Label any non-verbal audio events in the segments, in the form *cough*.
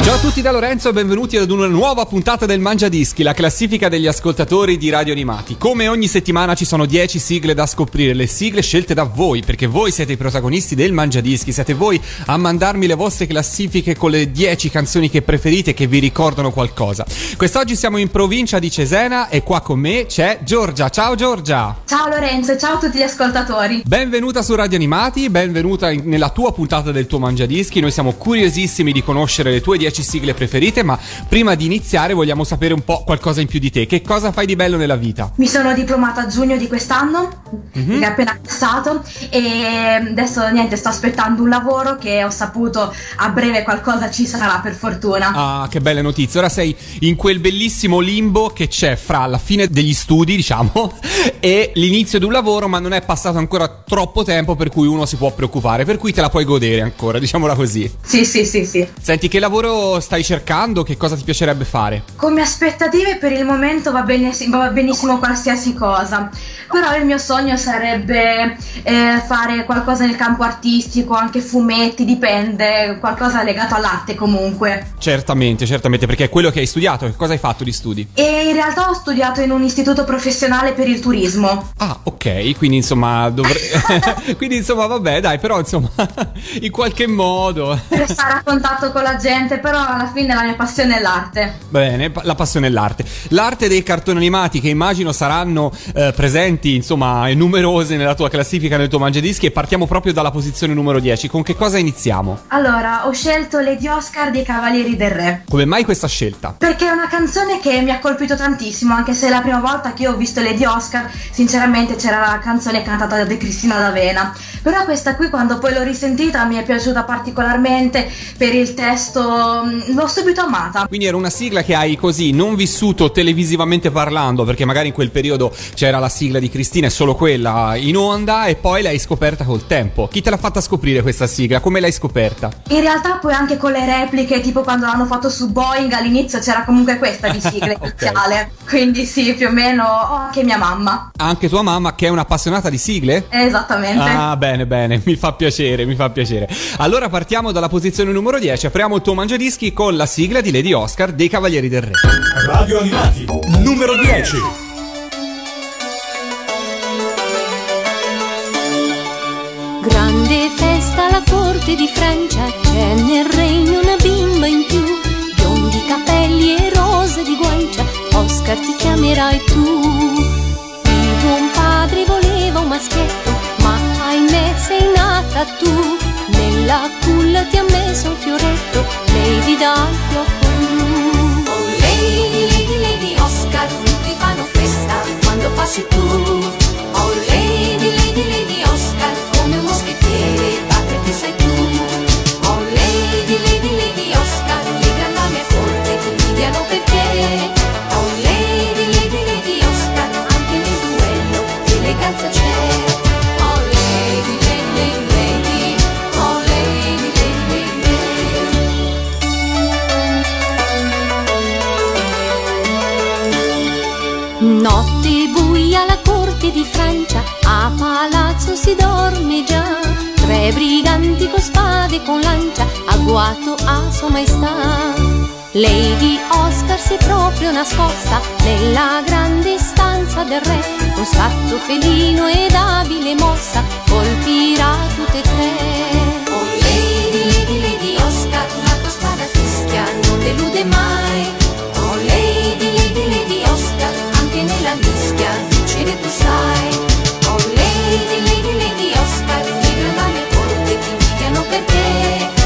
Ciao a tutti da Lorenzo e benvenuti ad una nuova puntata del Mangia Dischi, la classifica degli ascoltatori di Radio Animati. Come ogni settimana ci sono 10 sigle da scoprire, le sigle scelte da voi, perché voi siete i protagonisti del Mangia Dischi, siete voi a mandarmi le vostre classifiche con le 10 canzoni che preferite che vi ricordano qualcosa. Quest'oggi siamo in provincia di Cesena e qua con me c'è Giorgia. Ciao Giorgia! Ciao Lorenzo e ciao a tutti gli ascoltatori. Benvenuta su Radio Animati, benvenuta in- nella tua puntata del tuo Mangiadischi. Noi siamo curiosissimi di conoscere le tue 10 sigle preferite, ma prima di iniziare vogliamo sapere un po' qualcosa in più di te. Che cosa fai di bello nella vita? Mi sono diplomata a giugno di quest'anno, che è appena passato, e adesso niente, sto aspettando un lavoro che ho saputo a breve qualcosa ci sarà per fortuna. Ah, che belle notizie. Ora sei in quel bellissimo limbo che c'è fra la fine degli studi, *laughs* diciamo, e l'inizio di un lavoro, ma non è passato ancora troppo tempo per cui uno si può preoccupare, per cui te la puoi godere ancora, diciamola così. Sì, sì, sì, sì. Senti, che lavoro stai cercando? Che cosa ti piacerebbe fare? Come aspettative per il momento va, bene- va benissimo qualsiasi cosa, però il mio sogno sarebbe eh, fare qualcosa nel campo artistico, anche fumetti, dipende, qualcosa legato all'arte comunque. Certamente, certamente, perché è quello che hai studiato. Che cosa hai fatto di studi? E in realtà ho studiato in un istituto professionale per il turismo. Ah, ok, quindi insomma dovrei... *laughs* *laughs* quindi insomma vabbè, dai, però insomma *laughs* in qualche modo... per stare a contatto con la gente, però alla fine la mia passione è l'arte. Bene, la passione è l'arte. L'arte dei cartoni animati che immagino saranno eh, presenti, insomma, e numerose nella tua classifica, nel tuo mangiadischi e partiamo proprio dalla posizione numero 10. Con che cosa iniziamo? Allora, ho scelto Lady Oscar dei Cavalieri del Re. Come mai questa scelta? Perché è una canzone che mi ha colpito tantissimo, anche se la prima volta che io ho visto Lady Oscar, sinceramente c'era la canzone cantata da De Cristina D'Avena. Però questa qui, quando poi l'ho risentita, mi è piaciuta particolarmente per il testo, l'ho subito amata. Quindi era una sigla che hai così non vissuto televisivamente parlando, perché magari in quel periodo c'era la sigla di Cristina e solo quella in onda, e poi l'hai scoperta col tempo. Chi te l'ha fatta scoprire questa sigla? Come l'hai scoperta? In realtà poi anche con le repliche, tipo quando l'hanno fatto su Boeing, all'inizio c'era comunque questa di sigla *laughs* iniziale. Quindi sì, più o meno, ho anche mia mamma. Anche tua mamma, che è un'appassionata di sigle? Esattamente. Ah, bene, bene, *laughs* mi fa piacere, mi fa piacere. Allora partiamo dalla posizione numero 10, apriamo il tuo mangiadischi con la sigla di Lady Oscar dei Cavalieri del Re. Radio Animati, numero 10. Grande festa alla corte di Francia, c'è nel regno una bimba in più, biondi capelli e rose di guancia, Oscar ti chiamerai tu. Il buon padre voleva un maschietto, ma ahimè sei nata tu. Nella culla ti ha messo un Lady Oscar si è proprio nascosta nella grande stanza del re, con scatto felino ed abile mossa, colpirà tutte e tre. Oh Lady, Lady, Lady Oscar, la tua spada fischia non delude mai. Oh Lady, Lady, Lady Oscar, anche nella mischia vincere tu sai. Oh Lady, Lady, Lady Oscar, la mia corte, ti invidiano per te.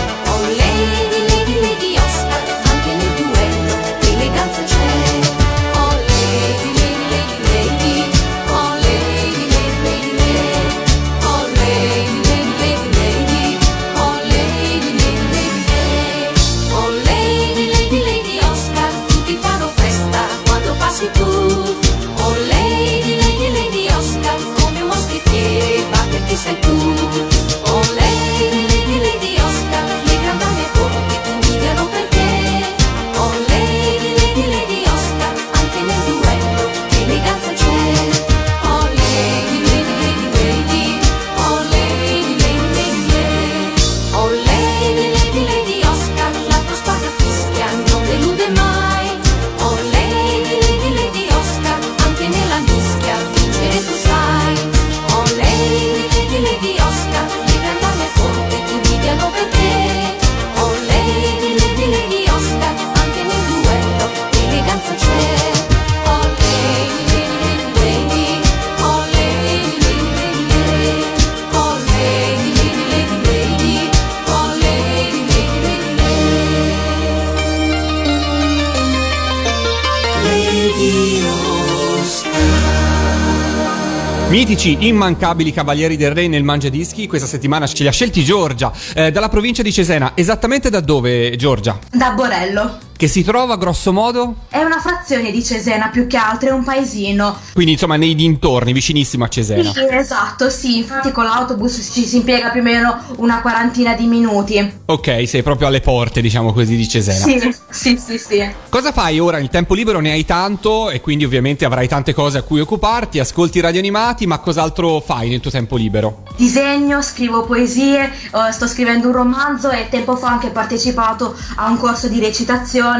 Mitici, immancabili cavalieri del re nel Mangia Dischi, questa settimana ce li ha scelti Giorgia, eh, dalla provincia di Cesena. Esattamente da dove, Giorgia? Da Borello. Che si trova grosso modo? È una frazione di Cesena più che altro, è un paesino. Quindi insomma nei dintorni, vicinissimo a Cesena. Sì, esatto, sì, infatti con l'autobus ci si impiega più o meno una quarantina di minuti. Ok, sei proprio alle porte, diciamo così, di Cesena. Sì, sì, sì, sì. Cosa fai ora? Il tempo libero ne hai tanto e quindi ovviamente avrai tante cose a cui occuparti, ascolti radio animati, ma cos'altro fai nel tuo tempo libero? Disegno, scrivo poesie, eh, sto scrivendo un romanzo e tempo fa ho anche partecipato a un corso di recitazione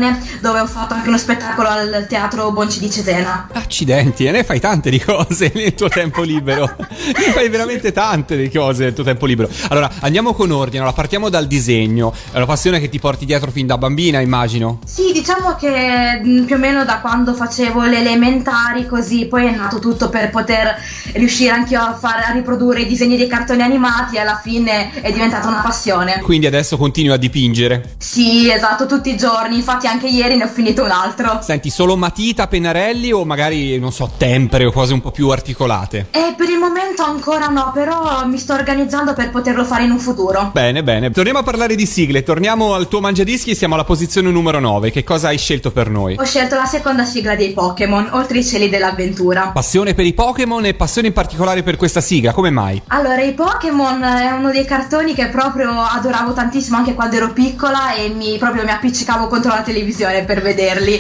dove ho fatto anche uno spettacolo al teatro Bonci di Cesena. Accidenti, e ne fai tante di cose nel tuo tempo libero. ne fai veramente tante di cose nel tuo tempo libero. Allora, andiamo con ordine. Allora, partiamo dal disegno. È una passione che ti porti dietro fin da bambina, immagino. Sì, diciamo che mh, più o meno da quando facevo le elementari, così poi è nato tutto per poter riuscire anche io a, fare, a riprodurre i disegni dei cartoni animati e alla fine è diventata una passione. Quindi adesso continui a dipingere. Sì, esatto, tutti i giorni, infatti anche ieri ne ho finito un altro. Senti, solo matita, pennarelli o magari, non so, tempere o cose un po' più articolate? E per il momento ancora no, però mi sto organizzando per poterlo fare in un futuro. Bene, bene. Torniamo a parlare di sigle. Torniamo al tuo mangiadischi. Siamo alla posizione numero 9. Che cosa hai scelto per noi? Ho scelto la seconda sigla dei Pokémon, Oltre i cieli dell'avventura. Passione per i Pokémon e passione in particolare per questa sigla. Come mai? Allora, i Pokémon è uno dei cartoni che proprio adoravo tantissimo anche quando ero piccola e mi, proprio mi appiccicavo contro la televisione per vederli.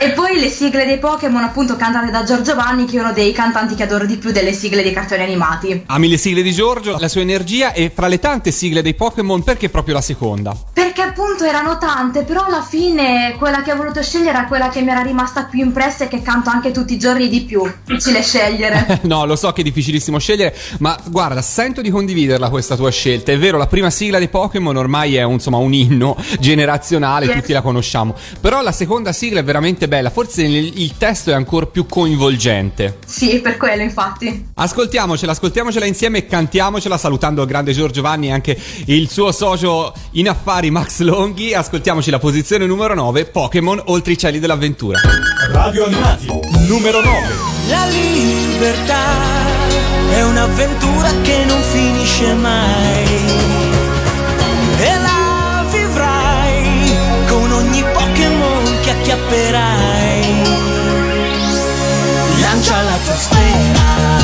e poi le sigle dei Pokémon, appunto, cantate da Giorgio Vanni, che è uno dei cantanti che adoro di più delle sigle dei cartoni animati. Ami le sigle di Giorgio, la sua energia e fra le tante sigle dei Pokémon, perché proprio la seconda? Perché appunto erano tante, però alla fine quella che ho voluto scegliere è quella che mi era rimasta più impressa e che canto anche tutti i giorni di più. Difficile scegliere. *laughs* no, lo so che è difficilissimo scegliere, ma guarda, sento di condividerla questa tua scelta. È vero, la prima sigla dei Pokémon ormai è un, insomma un inno generazionale, Yes. tutti la conosciamo. Però la seconda sigla è veramente bella, forse il, il testo è ancora più coinvolgente. sì, per quello infatti. Ascoltiamocela, ascoltiamocela insieme e cantiamocela salutando il grande Giorgio Vanni e anche il suo socio in affari Max Longhi. Ascoltiamoci la posizione numero 9, Pokémon Oltre i cieli dell'avventura. Radio Animati, numero 9. La libertà è un'avventura che non finisce mai. Acchiapperai. Lancia la tua sfera.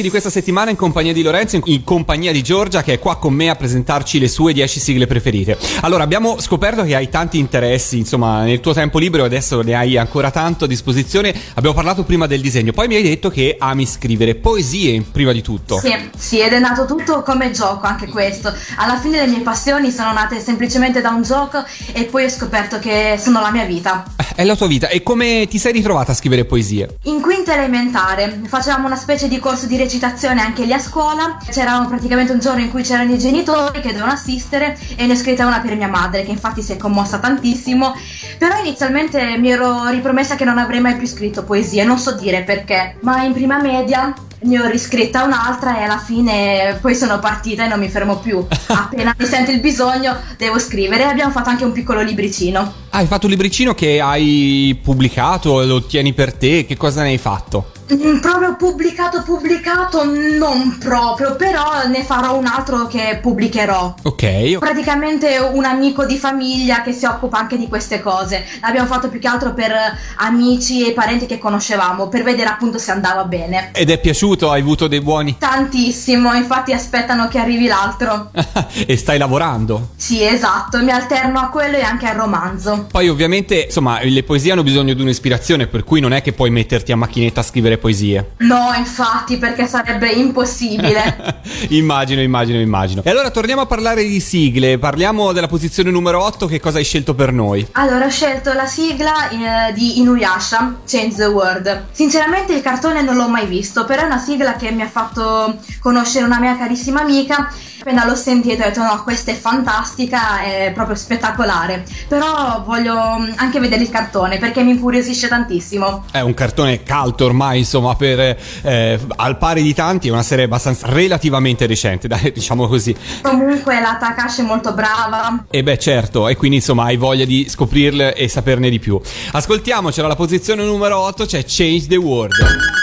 Dischi di questa settimana in compagnia di Lorenzo, in- compagnia di Giorgia che è qua con me a presentarci le sue 10 sigle preferite. Allora, abbiamo scoperto che hai tanti interessi, insomma, nel tuo tempo libero adesso ne hai ancora tanto a disposizione. Abbiamo parlato prima del disegno, poi mi hai detto che ami scrivere poesie prima di tutto. Sì, sì, ed è nato tutto come gioco anche questo. Alla fine le mie passioni sono nate semplicemente da un gioco e poi ho scoperto che sono la mia vita. È la tua vita e come ti sei ritrovata a scrivere poesie? In quinta elementare facevamo una specie di corso di recitazione anche lì a scuola. C'era praticamente un giorno in cui c'erano i genitori che dovevano assistere e ne ho scritta una per mia madre, che infatti si è commossa tantissimo. Però inizialmente mi ero ripromessa che non avrei mai più scritto poesie, non so dire perché, ma in prima media ne ho riscritta un'altra e alla fine poi sono partita e non mi fermo più. *laughs* Appena mi sento il bisogno devo scrivere e abbiamo fatto anche un piccolo libricino. Ah, hai fatto un libricino che hai pubblicato, lo tieni per te, che cosa ne hai fatto? Mm, Proprio pubblicato, pubblicato, non proprio, però ne farò un altro che pubblicherò. Ok, Praticamente un amico di famiglia che si occupa anche di queste cose. L'abbiamo fatto più che altro per amici e parenti che conoscevamo, per vedere appunto se andava bene. ed è piaciuto? Hai avuto dei buoni? Tantissimo, infatti aspettano che arrivi l'altro. *laughs* e stai lavorando? Sì, esatto, mi alterno a quello e anche al romanzo. Poi ovviamente, insomma, le poesie hanno bisogno di un'ispirazione, per cui non è che puoi metterti a macchinetta a scrivere poesie. No, infatti, perché sarebbe impossibile. *laughs* immagino, immagino, immagino. E allora torniamo a parlare di sigle, parliamo della posizione numero 8, che cosa hai scelto per noi? Allora, ho scelto la sigla eh, di Inuyasha, Change the World. Sinceramente il cartone non l'ho mai visto, però è una sigla che mi ha fatto conoscere una mia carissima amica. Appena l'ho sentita ho detto no, questa è fantastica, è proprio spettacolare. Però voglio anche vedere il cartone perché mi incuriosisce tantissimo. È un cartone caldo ormai, insomma, per eh, al pari di tanti, è una serie abbastanza relativamente recente, *laughs* dai, diciamo così. Comunque la Takashi è molto brava. E beh, certo, e quindi insomma hai voglia di scoprirle e saperne di più. Ascoltiamocela, la posizione numero 8 c'è Change the World.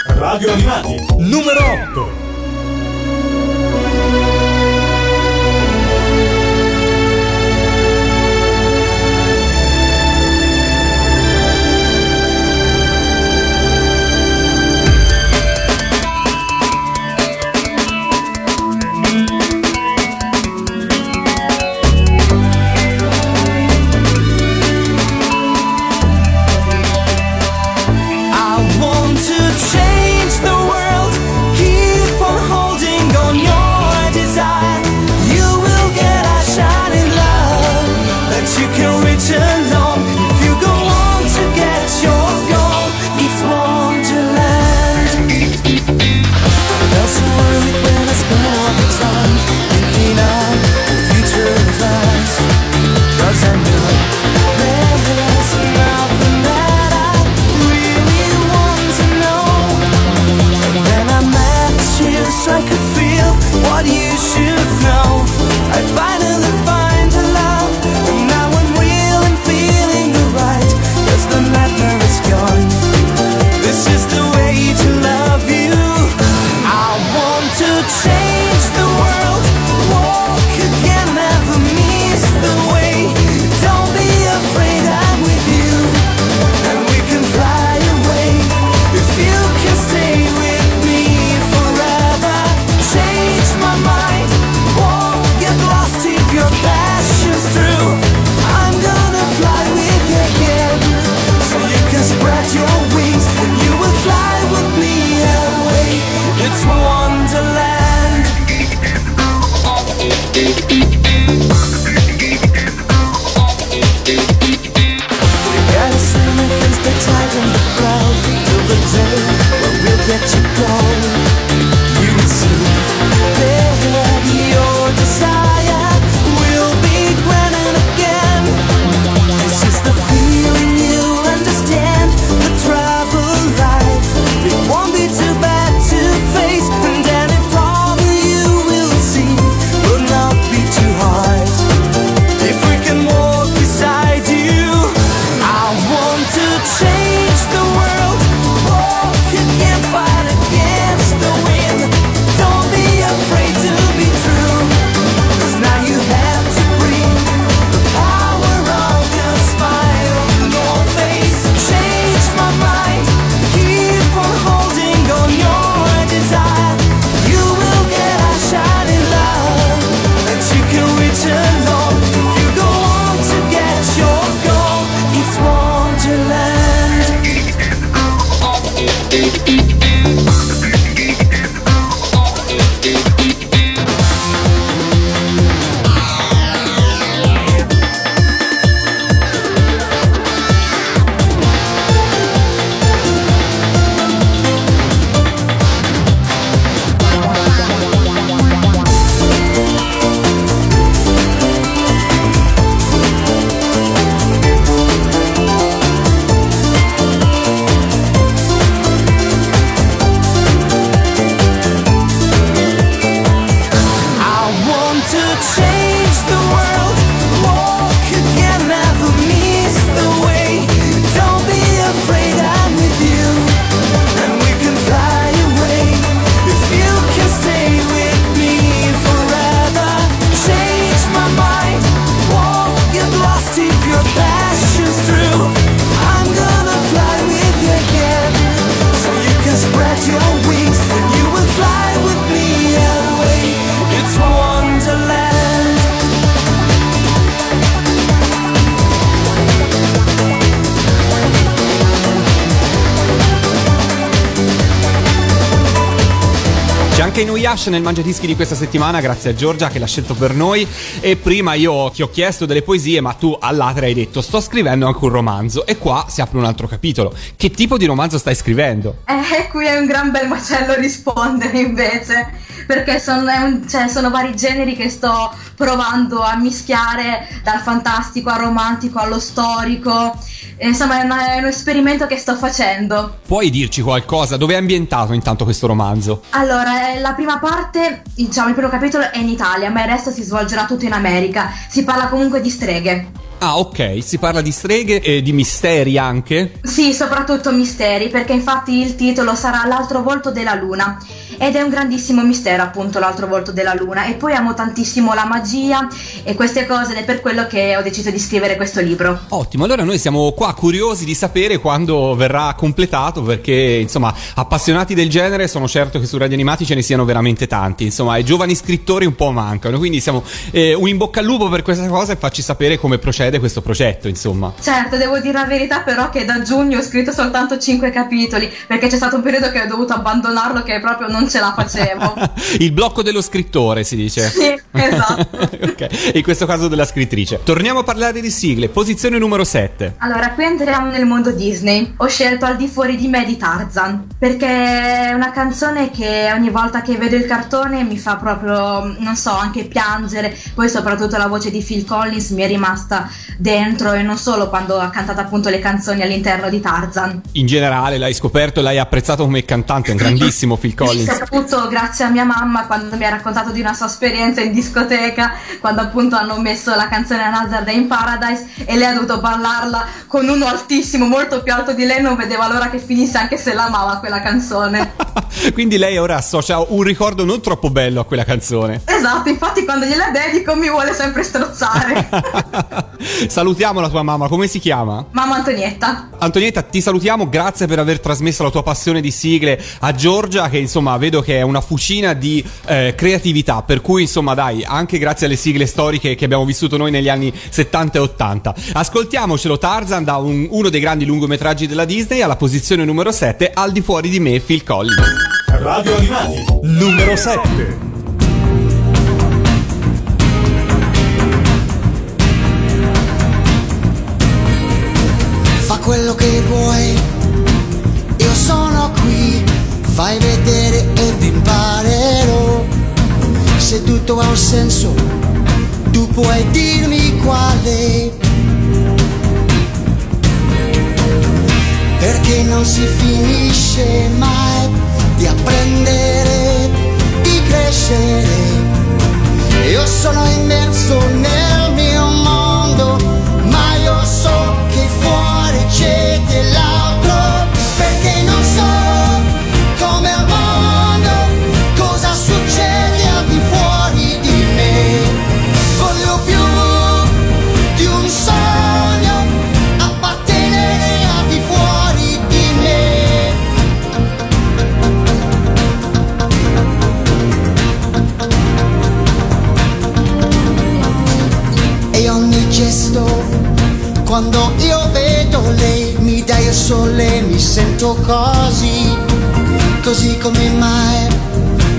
Radio Animati, numero 8. Inuyasha nel Mangiadischi di questa settimana, grazie a Giorgia che l'ha scelto per noi. E prima io ti ho chiesto delle poesie, ma tu all'altra hai detto sto scrivendo anche un romanzo. E qua si apre un altro capitolo. Che tipo di romanzo stai scrivendo? Eh, qui è un gran bel macello rispondere invece, perché sono, un- cioè, sono vari generi che sto provando a mischiare dal fantastico al romantico allo storico. Insomma, è, una- è un esperimento che sto facendo. Puoi dirci qualcosa? Dove è ambientato intanto questo romanzo? Allora, eh, la prima parte, diciamo, il primo capitolo è in Italia, ma il resto si svolgerà tutto in America. Si parla comunque di streghe. Ah, ok, si parla di streghe e di misteri anche. Sì, soprattutto misteri, perché infatti il titolo sarà L'altro volto della luna. Ed è un grandissimo mistero, appunto, l'altro volto della luna. E poi amo tantissimo la magia e queste cose, ed è per quello che ho deciso di scrivere questo libro. Ottimo, allora noi siamo qua curiosi di sapere quando verrà completato perché insomma appassionati del genere sono certo che su Radio Animati ce ne siano veramente tanti, insomma i giovani scrittori un po' mancano, quindi siamo eh, un in bocca al lupo per questa cosa e facci sapere come procede questo progetto insomma. Certo, devo dire la verità però che da giugno ho scritto soltanto 5 capitoli, perché c'è stato un periodo che ho dovuto abbandonarlo che proprio non ce la facevo. *laughs* Il blocco dello scrittore si dice. Sì, esatto. *laughs* ok, e in questo caso della scrittrice. Torniamo a parlare di sigle, posizione numero 7. Allora, qui entriamo nel mondo Disney. Ho scelto Al di fuori di me di Tarzan perché è una canzone che ogni volta che vedo il cartone mi fa proprio, non so, anche piangere. Poi soprattutto la voce di Phil Collins mi è rimasta dentro e non solo quando ha cantato appunto le canzoni all'interno di Tarzan. In generale l'hai scoperto e l'hai apprezzato come cantante, è un grandissimo Phil Collins. Soprattutto grazie a mia mamma quando mi ha raccontato di una sua esperienza in discoteca, quando appunto hanno messo la canzone Another Day in Paradise e lei ha dovuto ballarla con uno altissimo, molto più alto di lei, non vedeva l'ora che finisse anche se l'amava quella canzone. *laughs* Quindi lei ora associa un ricordo non troppo bello a quella canzone. esatto, infatti quando gliela dedico mi vuole sempre strozzare. *laughs* *laughs* Salutiamo la tua mamma, come si chiama? mamma Antonietta. Antonietta, ti salutiamo, grazie per aver trasmesso la tua passione di sigle a Giorgia, che insomma vedo che è una fucina di eh, creatività, per cui insomma dai, anche grazie alle sigle storiche che abbiamo vissuto noi negli anni 70 e 80. Ascoltiamocelo Tarzan da un- uno dei grandi lungometraggi della Disney alla posizione numero 7, al di fuori di me Phil Collins. Radio Animati, numero 7. Quello che vuoi, io sono qui, fai vedere ed imparerò. Se tutto ha un senso, tu puoi dirmi quale. Perché non si finisce mai di apprendere, di crescere. Io sono immerso nel dell'altro, perché non so come al cosa succede al di fuori di me. Voglio più di un sogno, appartenere al di fuori di me. e ogni gesto quando sole mi sento così così come mai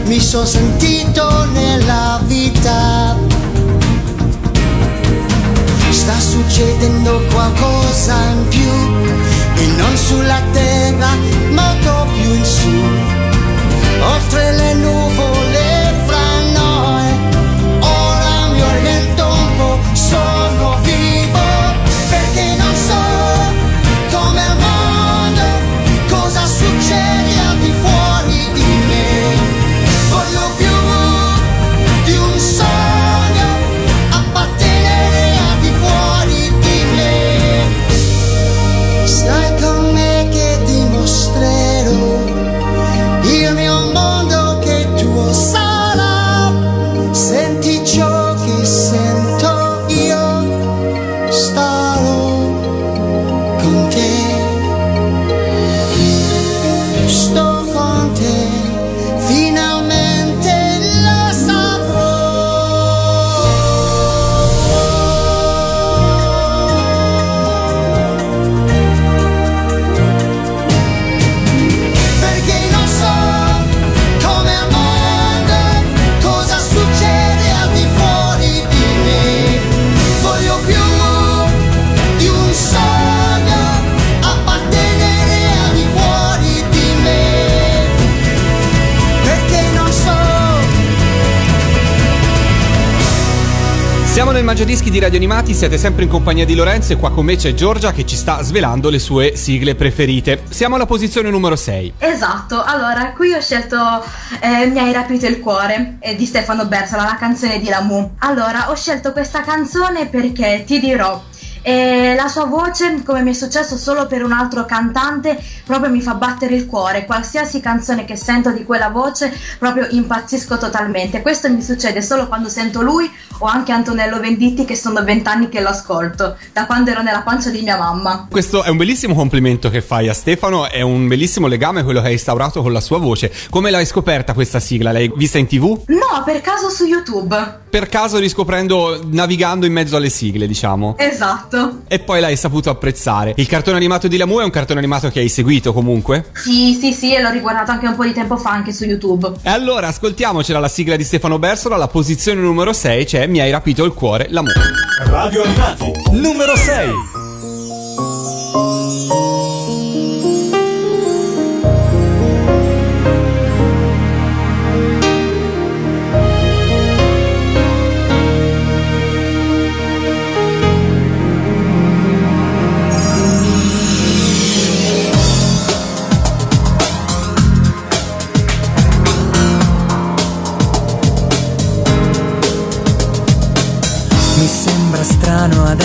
mi sono sentito nella vita. Sta succedendo qualcosa in più e non sulla terra molto più in su. Oltre le nuvole fra noi ora mi oriento un po' sono Radio Animati siete sempre in compagnia di Lorenzo e qua con me c'è Giorgia che ci sta svelando le sue sigle preferite. Siamo alla posizione numero 6. Esatto, allora qui ho scelto eh, Mi hai rapito il cuore eh, di Stefano Bersola, la canzone di Lamu. Allora, ho scelto questa canzone perché ti dirò. Eh, la sua voce, come mi è successo solo per un altro cantante, proprio mi fa battere il cuore. Qualsiasi canzone che sento di quella voce, proprio impazzisco totalmente. Questo mi succede solo quando sento lui o anche Antonello Venditti, che sono vent'anni che lo ascolto, da quando ero nella pancia di mia mamma. Questo è un bellissimo complimento che fai a Stefano, è un bellissimo legame quello che hai instaurato con la sua voce. Come l'hai scoperta questa sigla? L'hai vista in tv? No, per caso su YouTube. Per caso riscoprendo, navigando in mezzo alle sigle, diciamo. Esatto. E poi l'hai saputo apprezzare. Il cartone animato di Lamu è un cartone animato che hai seguito comunque? Sì, sì, sì, e l'ho riguardato anche un po' di tempo fa anche su YouTube. E allora ascoltiamocela la sigla di Stefano Bersola, alla posizione numero 6 c'è Mi hai rapito il cuore, l'amore. Radio Animati, numero 6.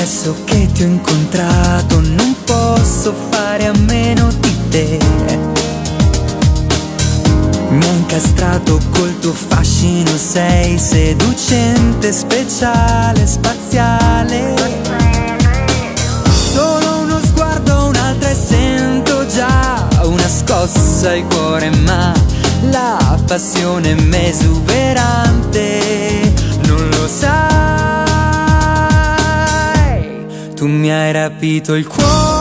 Adesso che ti ho incontrato, non posso fare a meno di te. Mi hai incastrato col tuo fascino, sei seducente, speciale, spaziale. Solo uno sguardo, un'altra e sento già una scossa al cuore, ma la passione m'è esuberante, non lo sai. Tu mi hai rapito il cuore,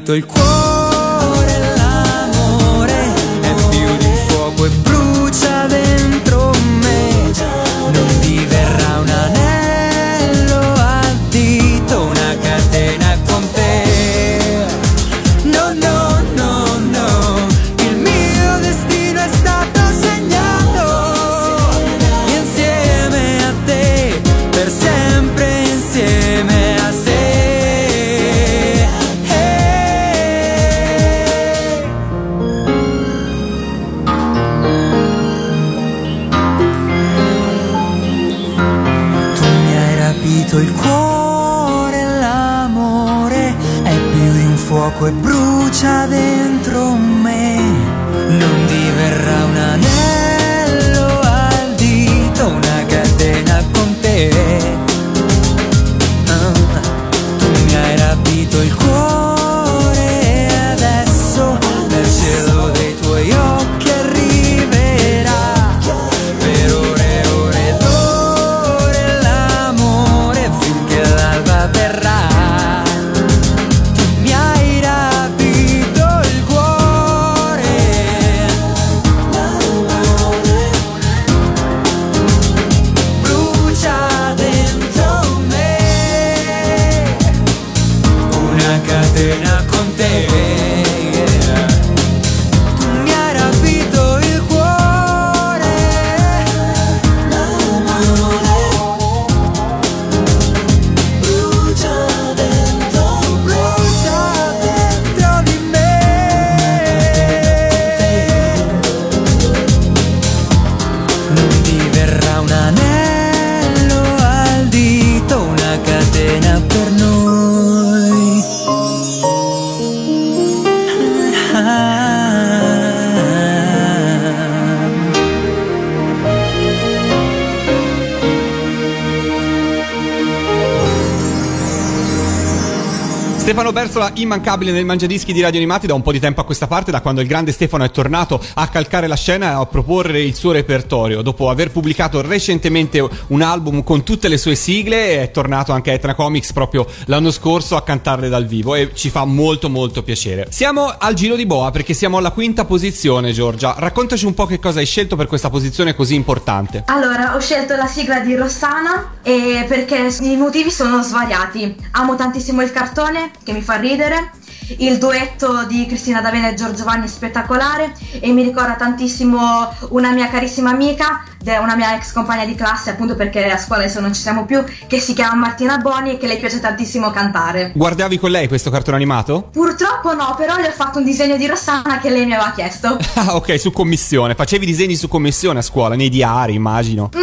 hai rapito il cuore, immancabile nel mangiadischi di Radio Animati da un po' di tempo a questa parte, da quando il grande Stefano è tornato a calcare la scena e a proporre il suo repertorio. Dopo aver pubblicato recentemente un album con tutte le sue sigle, è tornato anche a Etna Comics proprio l'anno scorso a cantarle dal vivo e ci fa molto molto piacere. Siamo al giro di boa perché siamo alla quinta posizione, Giorgia. Raccontaci un po' che cosa hai scelto per questa posizione così importante. Allora, ho scelto la sigla di Rossana perché i motivi sono svariati. Amo tantissimo il cartone che mi fa ridere. Il duetto di Cristina D'Avena e Giorgio Vanni spettacolare e mi ricorda tantissimo una mia carissima amica, una mia ex compagna di classe, appunto perché a scuola adesso non ci siamo più, che si chiama Martina Boni e che le piace tantissimo cantare. Guardavi con lei questo cartone animato? Purtroppo no, però le ho fatto un disegno di Rossana che lei mi aveva chiesto. *laughs* Ah, ok, su commissione. Facevi disegni su commissione a scuola, nei diari, immagino. Mm,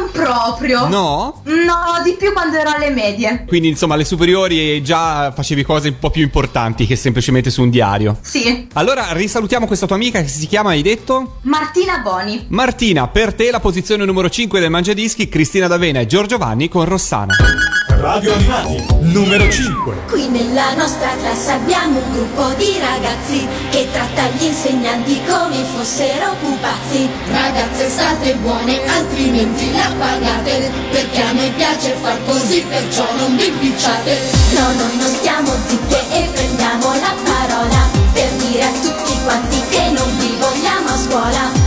non proprio. No? No, di più quando ero alle medie. Quindi, insomma, alle superiori già facevi cose un po' più importanti che semplicemente su un diario. Sì, Allora, risalutiamo questa tua amica che si chiama, hai detto? Martina Boni. Martina, per te la posizione numero 5 del Mangiadischi, Cristina D'Avena e Giorgio Vanni con Rossana. Radio Animati, numero 5. Qui nella nostra classe abbiamo un gruppo di ragazzi che tratta gli insegnanti come fossero pupazzi. Ragazze state buone, altrimenti la pagate Perché a noi piace far così, perciò non vi impicciate No, noi non stiamo zitte e prendiamo la parola per dire a tutti quanti che non vi vogliamo a scuola.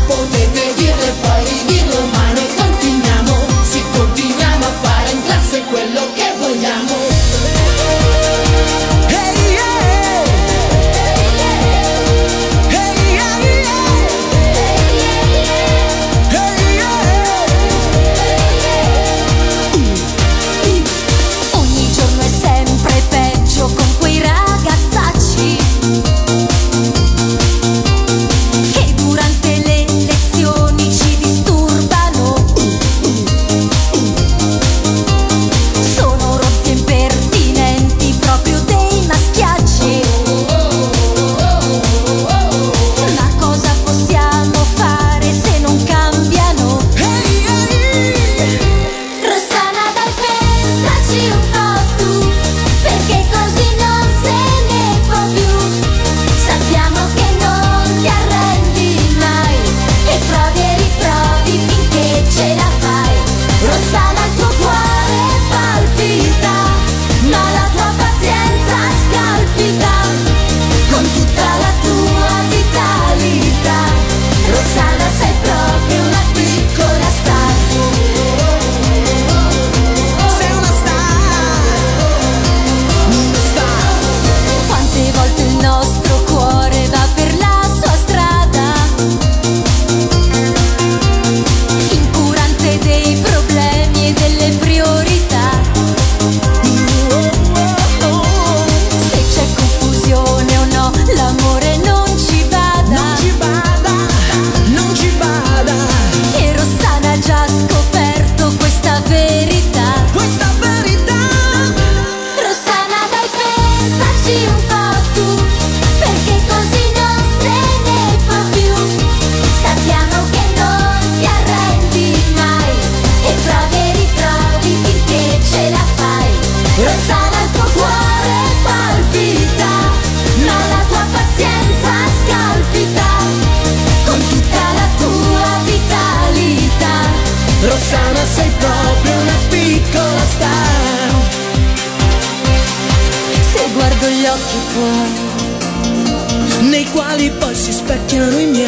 Si specchiano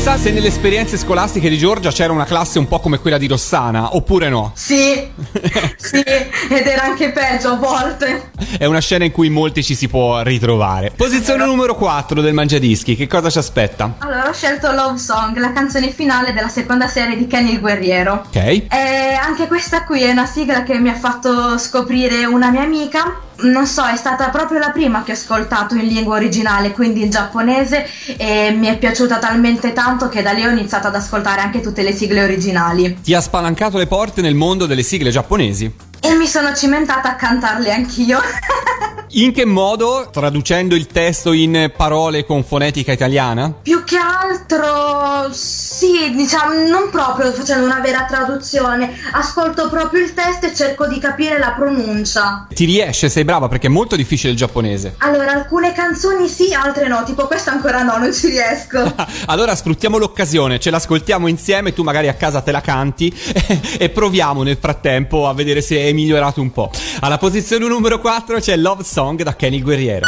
chissà se nelle esperienze scolastiche di Giorgia c'era una classe un po' come quella di Rossana, oppure no. Sì, *laughs* sì, ed era anche peggio a volte. È una scena in cui molti ci si può ritrovare. Posizione numero 4 del Mangiadischi, che cosa ci aspetta? Allora ho scelto Love Song, la canzone finale della seconda serie di Kenny il Guerriero. Ok. E anche questa qui è una sigla che mi ha fatto scoprire una mia amica. Non so, è stata proprio la prima che ho ascoltato in lingua originale, quindi in giapponese, e mi è piaciuta talmente tanto che da lì ho iniziato ad ascoltare anche tutte le sigle originali. Ti ha spalancato le porte nel mondo delle sigle giapponesi. E mi sono cimentata a cantarle anch'io. *laughs* In che modo? Traducendo il testo in parole con fonetica italiana? Più che altro, sì, diciamo, non proprio facendo una vera traduzione, ascolto proprio il testo e cerco di capire la pronuncia. Ti riesce, sei brava perché è molto difficile il giapponese. Allora, alcune canzoni sì, altre no, tipo questa ancora no, non ci riesco. *laughs* Allora sfruttiamo l'occasione, ce l'ascoltiamo insieme, tu magari a casa te la canti *laughs* e proviamo nel frattempo a vedere se è migliorato un po'. Alla posizione numero 4 c'è Love Song da Kenny Guerriero.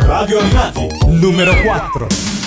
Radio Animati, numero 4.「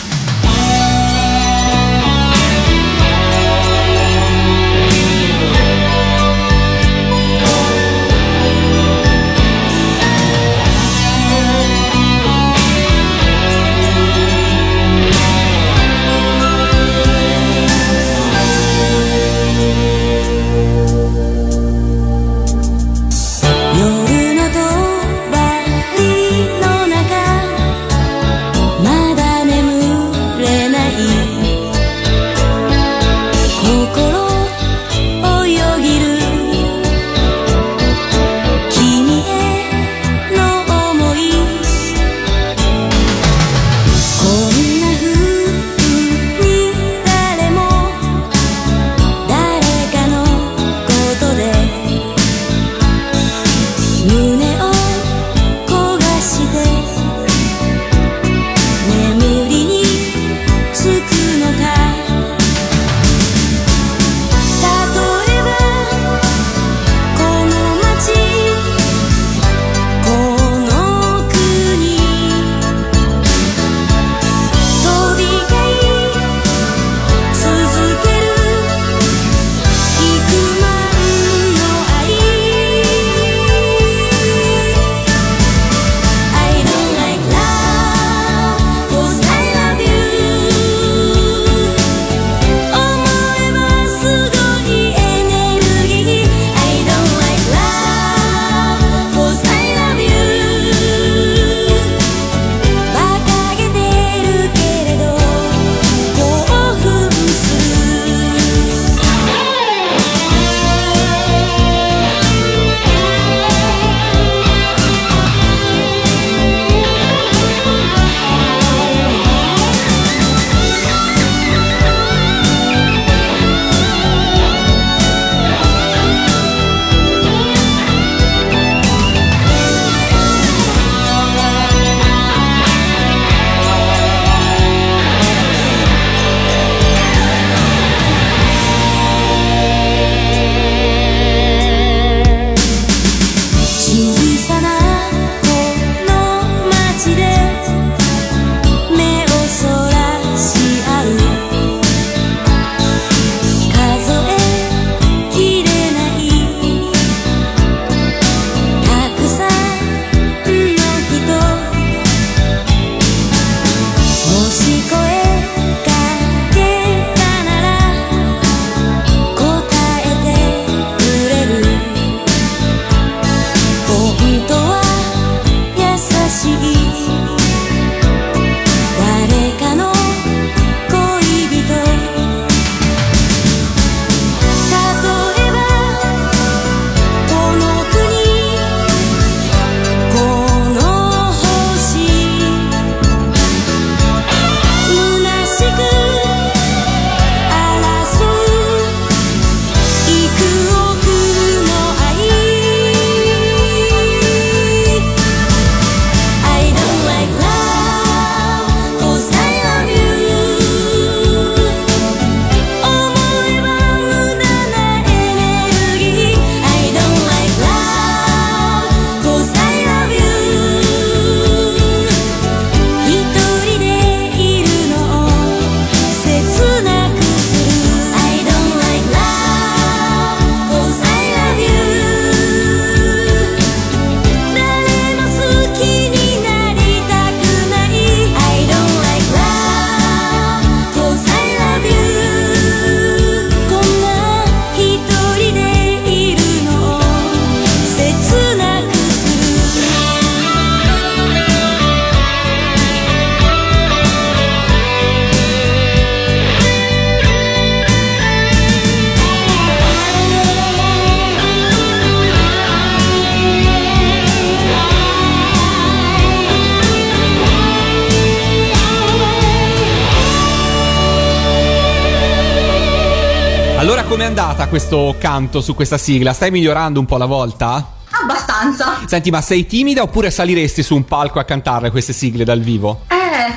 questo canto su questa sigla? Stai migliorando un po' alla volta? Abbastanza. Senti, ma sei timida oppure saliresti su un palco a cantarle queste sigle dal vivo?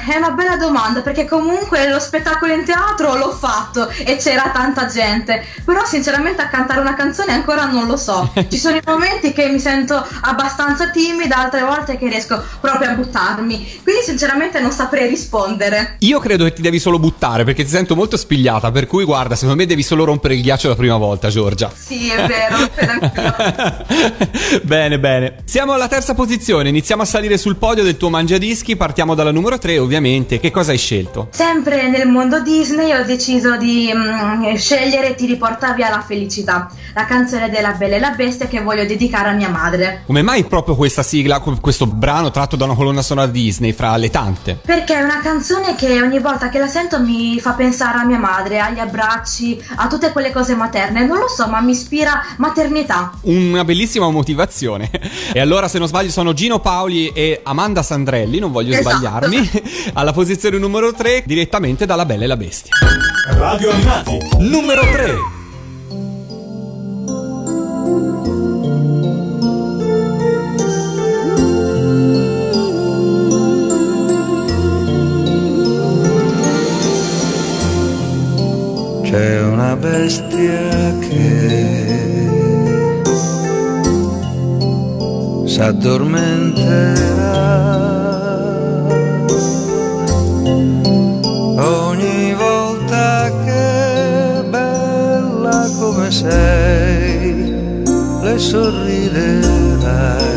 È una bella domanda perché comunque lo spettacolo in teatro l'ho fatto e c'era tanta gente. Però sinceramente a cantare una canzone ancora non lo so. *laughs* Ci sono i momenti che mi sento abbastanza timida, altre volte che riesco proprio a buttarmi. Quindi sinceramente non saprei rispondere. Io credo che ti devi solo buttare perché ti sento molto spigliata, per cui guarda, secondo me devi solo rompere il ghiaccio la prima volta, Giorgia. Sì, è vero, *laughs* bene, bene. Siamo alla terza posizione, iniziamo a salire sul podio del tuo mangiadischi, partiamo dalla numero 3 ovviamente. Che cosa hai scelto? Sempre nel mondo Disney ho deciso di mm, scegliere Ti riporta via la felicità, la canzone della Bella e la Bestia che voglio dedicare a mia madre. Come mai proprio questa sigla, questo brano tratto da una colonna sonora Disney fra le tante? Perché è una canzone che ogni volta che la sento mi fa pensare a mia madre, agli abbracci, a tutte quelle cose materne. Non lo so, ma mi ispira maternità. Una bellissima motivazione. *laughs* E allora, se non sbaglio, sono Gino Paoli e Amanda Sandrelli, non voglio Esatto. sbagliarmi, *laughs* alla posizione numero 3, direttamente dalla Bella e la Bestia. Radio Animati, numero 3. C'è una bestia che s'addormenterà ogni volta che bella come sei le sorriderai.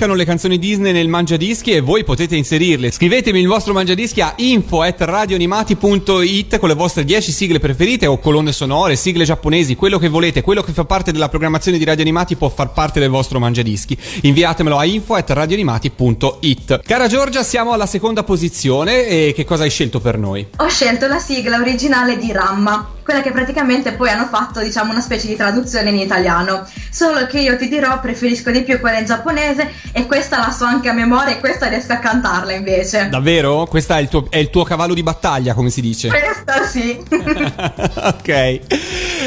Mancano le canzoni Disney nel Mangiadischi e voi potete inserirle. Scrivetemi il vostro Mangiadischi a info@radioanimati.it con le vostre 10 sigle preferite o colonne sonore, sigle giapponesi, quello che volete, quello che fa parte della programmazione di Radio Animati può far parte del vostro Mangiadischi. Inviatemelo a info@radioanimati.it. Cara Giorgia, siamo alla seconda posizione e che cosa hai scelto per noi? Ho scelto la sigla originale di Ramma, quella che praticamente poi hanno fatto, diciamo, una specie di traduzione in italiano. Solo che io ti dirò, preferisco di più quella in giapponese e questa la so anche a memoria e questa riesco a cantarla invece. Davvero? Questo è il tuo, è il tuo cavallo di battaglia, come si dice? Questa sì. *laughs* ok.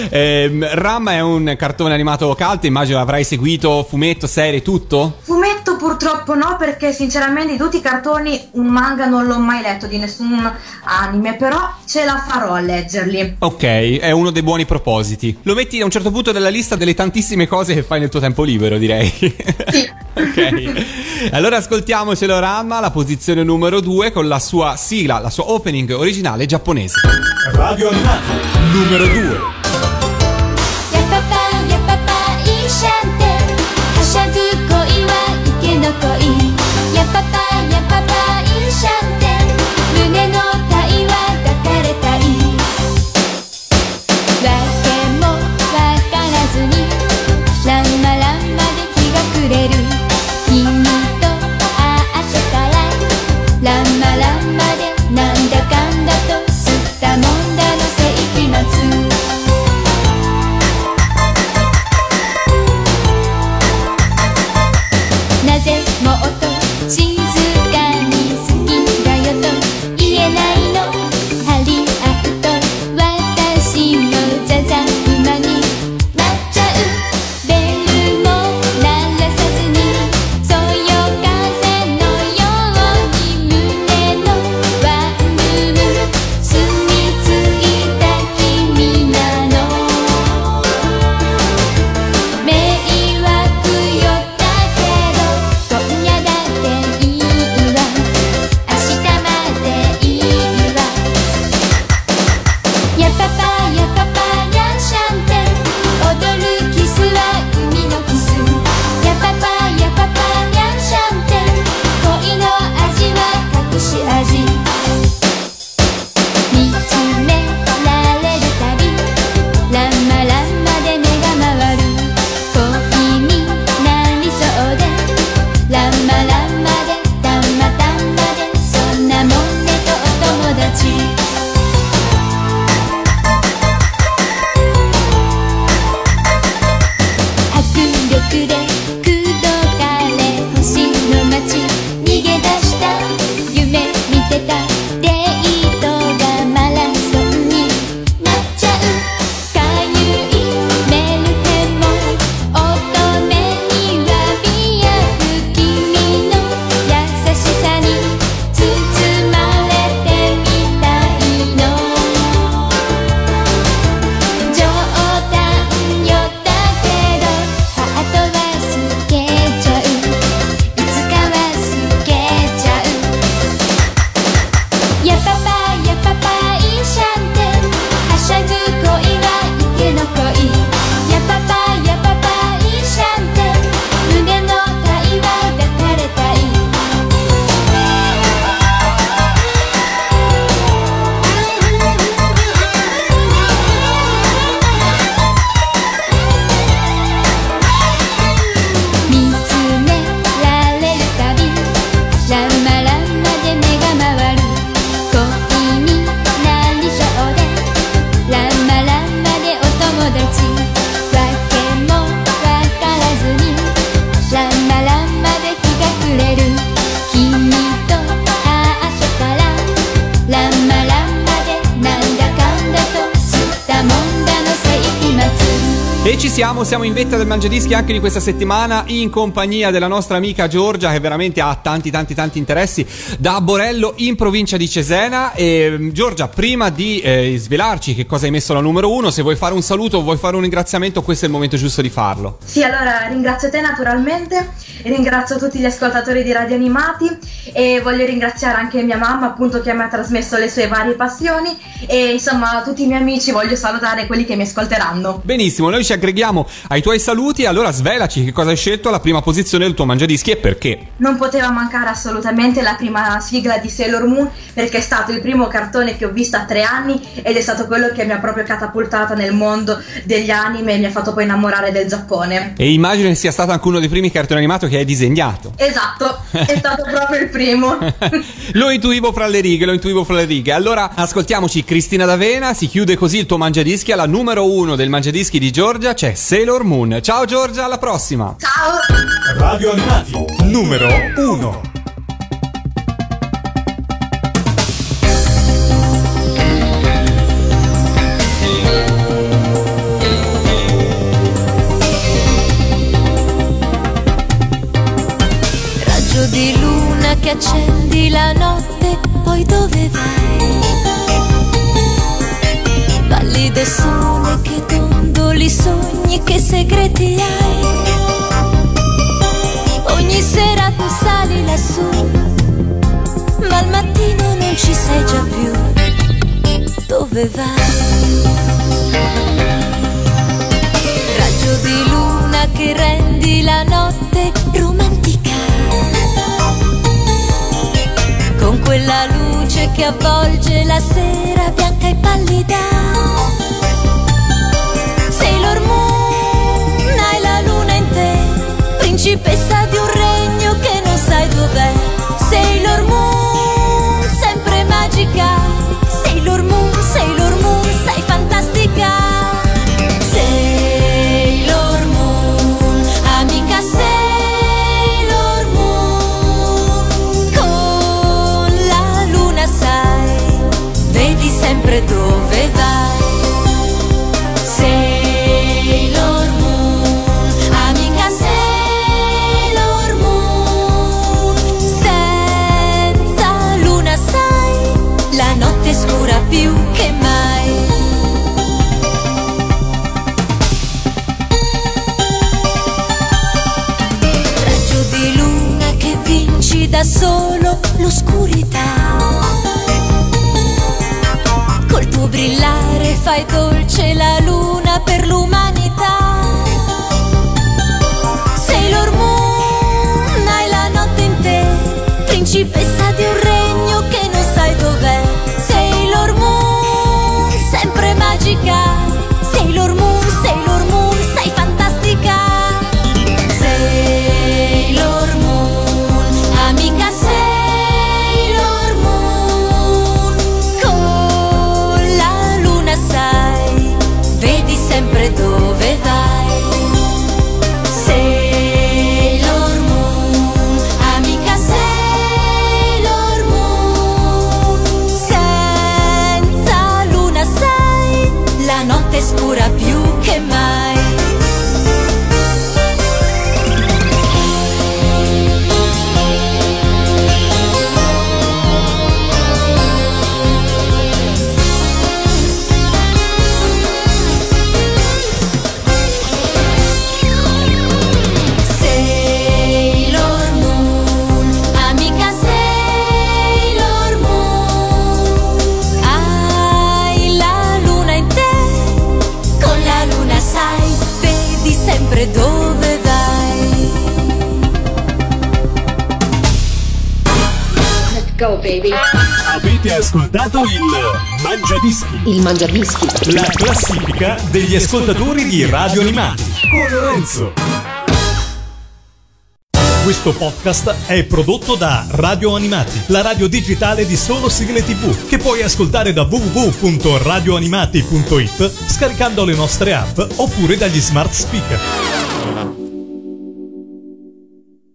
Ehm, Ram è un cartone animato cult, immagino avrai seguito fumetto, serie, tutto? Fumetto purtroppo no, perché sinceramente di tutti i cartoni un manga non l'ho mai letto di nessun anime, però ce la farò a leggerli. Ok, è uno dei buoni propositi. Lo metti a un certo punto della lista delle tantissime cose che fai nel tuo tempo libero, direi. Sì. *laughs* ok. Allora ascoltiamocelo Ramma, la posizione numero 2 con la sua sigla, la sua opening originale giapponese. Radio Animati, numero 2. シャン siamo, siamo in vetta del Mangiadischi anche di questa settimana in compagnia della nostra amica Giorgia che veramente ha tanti tanti tanti interessi da Borello in provincia di Cesena. E, mm, Giorgia, prima di eh, svelarci che cosa hai messo alla numero uno, se vuoi fare un saluto o vuoi fare un ringraziamento, questo è il momento giusto di farlo. Sì, allora ringrazio te naturalmente, ringrazio tutti gli ascoltatori di Radio Animati e voglio ringraziare anche mia mamma appunto che mi ha trasmesso le sue varie passioni e insomma tutti i miei amici voglio salutare quelli che mi ascolteranno. Benissimo, noi ci aggreghiamo ai tuoi saluti, allora svelaci che cosa hai scelto alla prima posizione del tuo Mangiadischi e perché. Non poteva mancare assolutamente la prima sigla di Sailor Moon perché è stato il primo cartone che ho visto a tre anni ed è stato quello che mi ha proprio catapultata nel mondo degli anime e mi ha fatto poi innamorare del Giappone. E immagino che sia stato anche uno dei primi cartoni animati che hai disegnato. Esatto, *laughs* è stato proprio il primo. *laughs* lo intuivo fra le righe, lo intuivo fra le righe. Allora ascoltiamoci Cristina D'Avena, si chiude così il tuo Mangiadischi alla numero uno del Mangiadischi di Giorgia, c'è Sailor Moon. Ciao Giorgia, alla prossima! Ciao! Radio Animati, numero 1. Raggio di luna che accendi la notte, poi dove vai? Pallido sole sei già più. Dove vai? Raggio di luna che rendi la notte romantica. Con quella luce che avvolge la sera bianca e pallida. Sailor Moon, hai la luna in te, principessa di un regno che non sai dov'è. Sailor Moon, sempre magica. Sailor Moon, Sailor Moon, sei fantastica. Sailor Moon, amica Sailor Moon, con la luna sai, vedi sempre dove più che mai. raggio di luna che vinci da solo l'oscurità. Col tuo brillare fai dolce la luna per l'umanità. Sailor Moon, hai la notte in te, principessa di un regno che non sai dov'è. Sempre baby. Avete ascoltato il Mangiadischi, Il Mangiadischi. la classifica degli ascoltatori di Radio Animati con Lorenzo. Questo podcast è prodotto da Radio Animati, la radio digitale di solo sigle tv, che puoi ascoltare da www.radioanimati.it scaricando le nostre app oppure dagli smart speaker.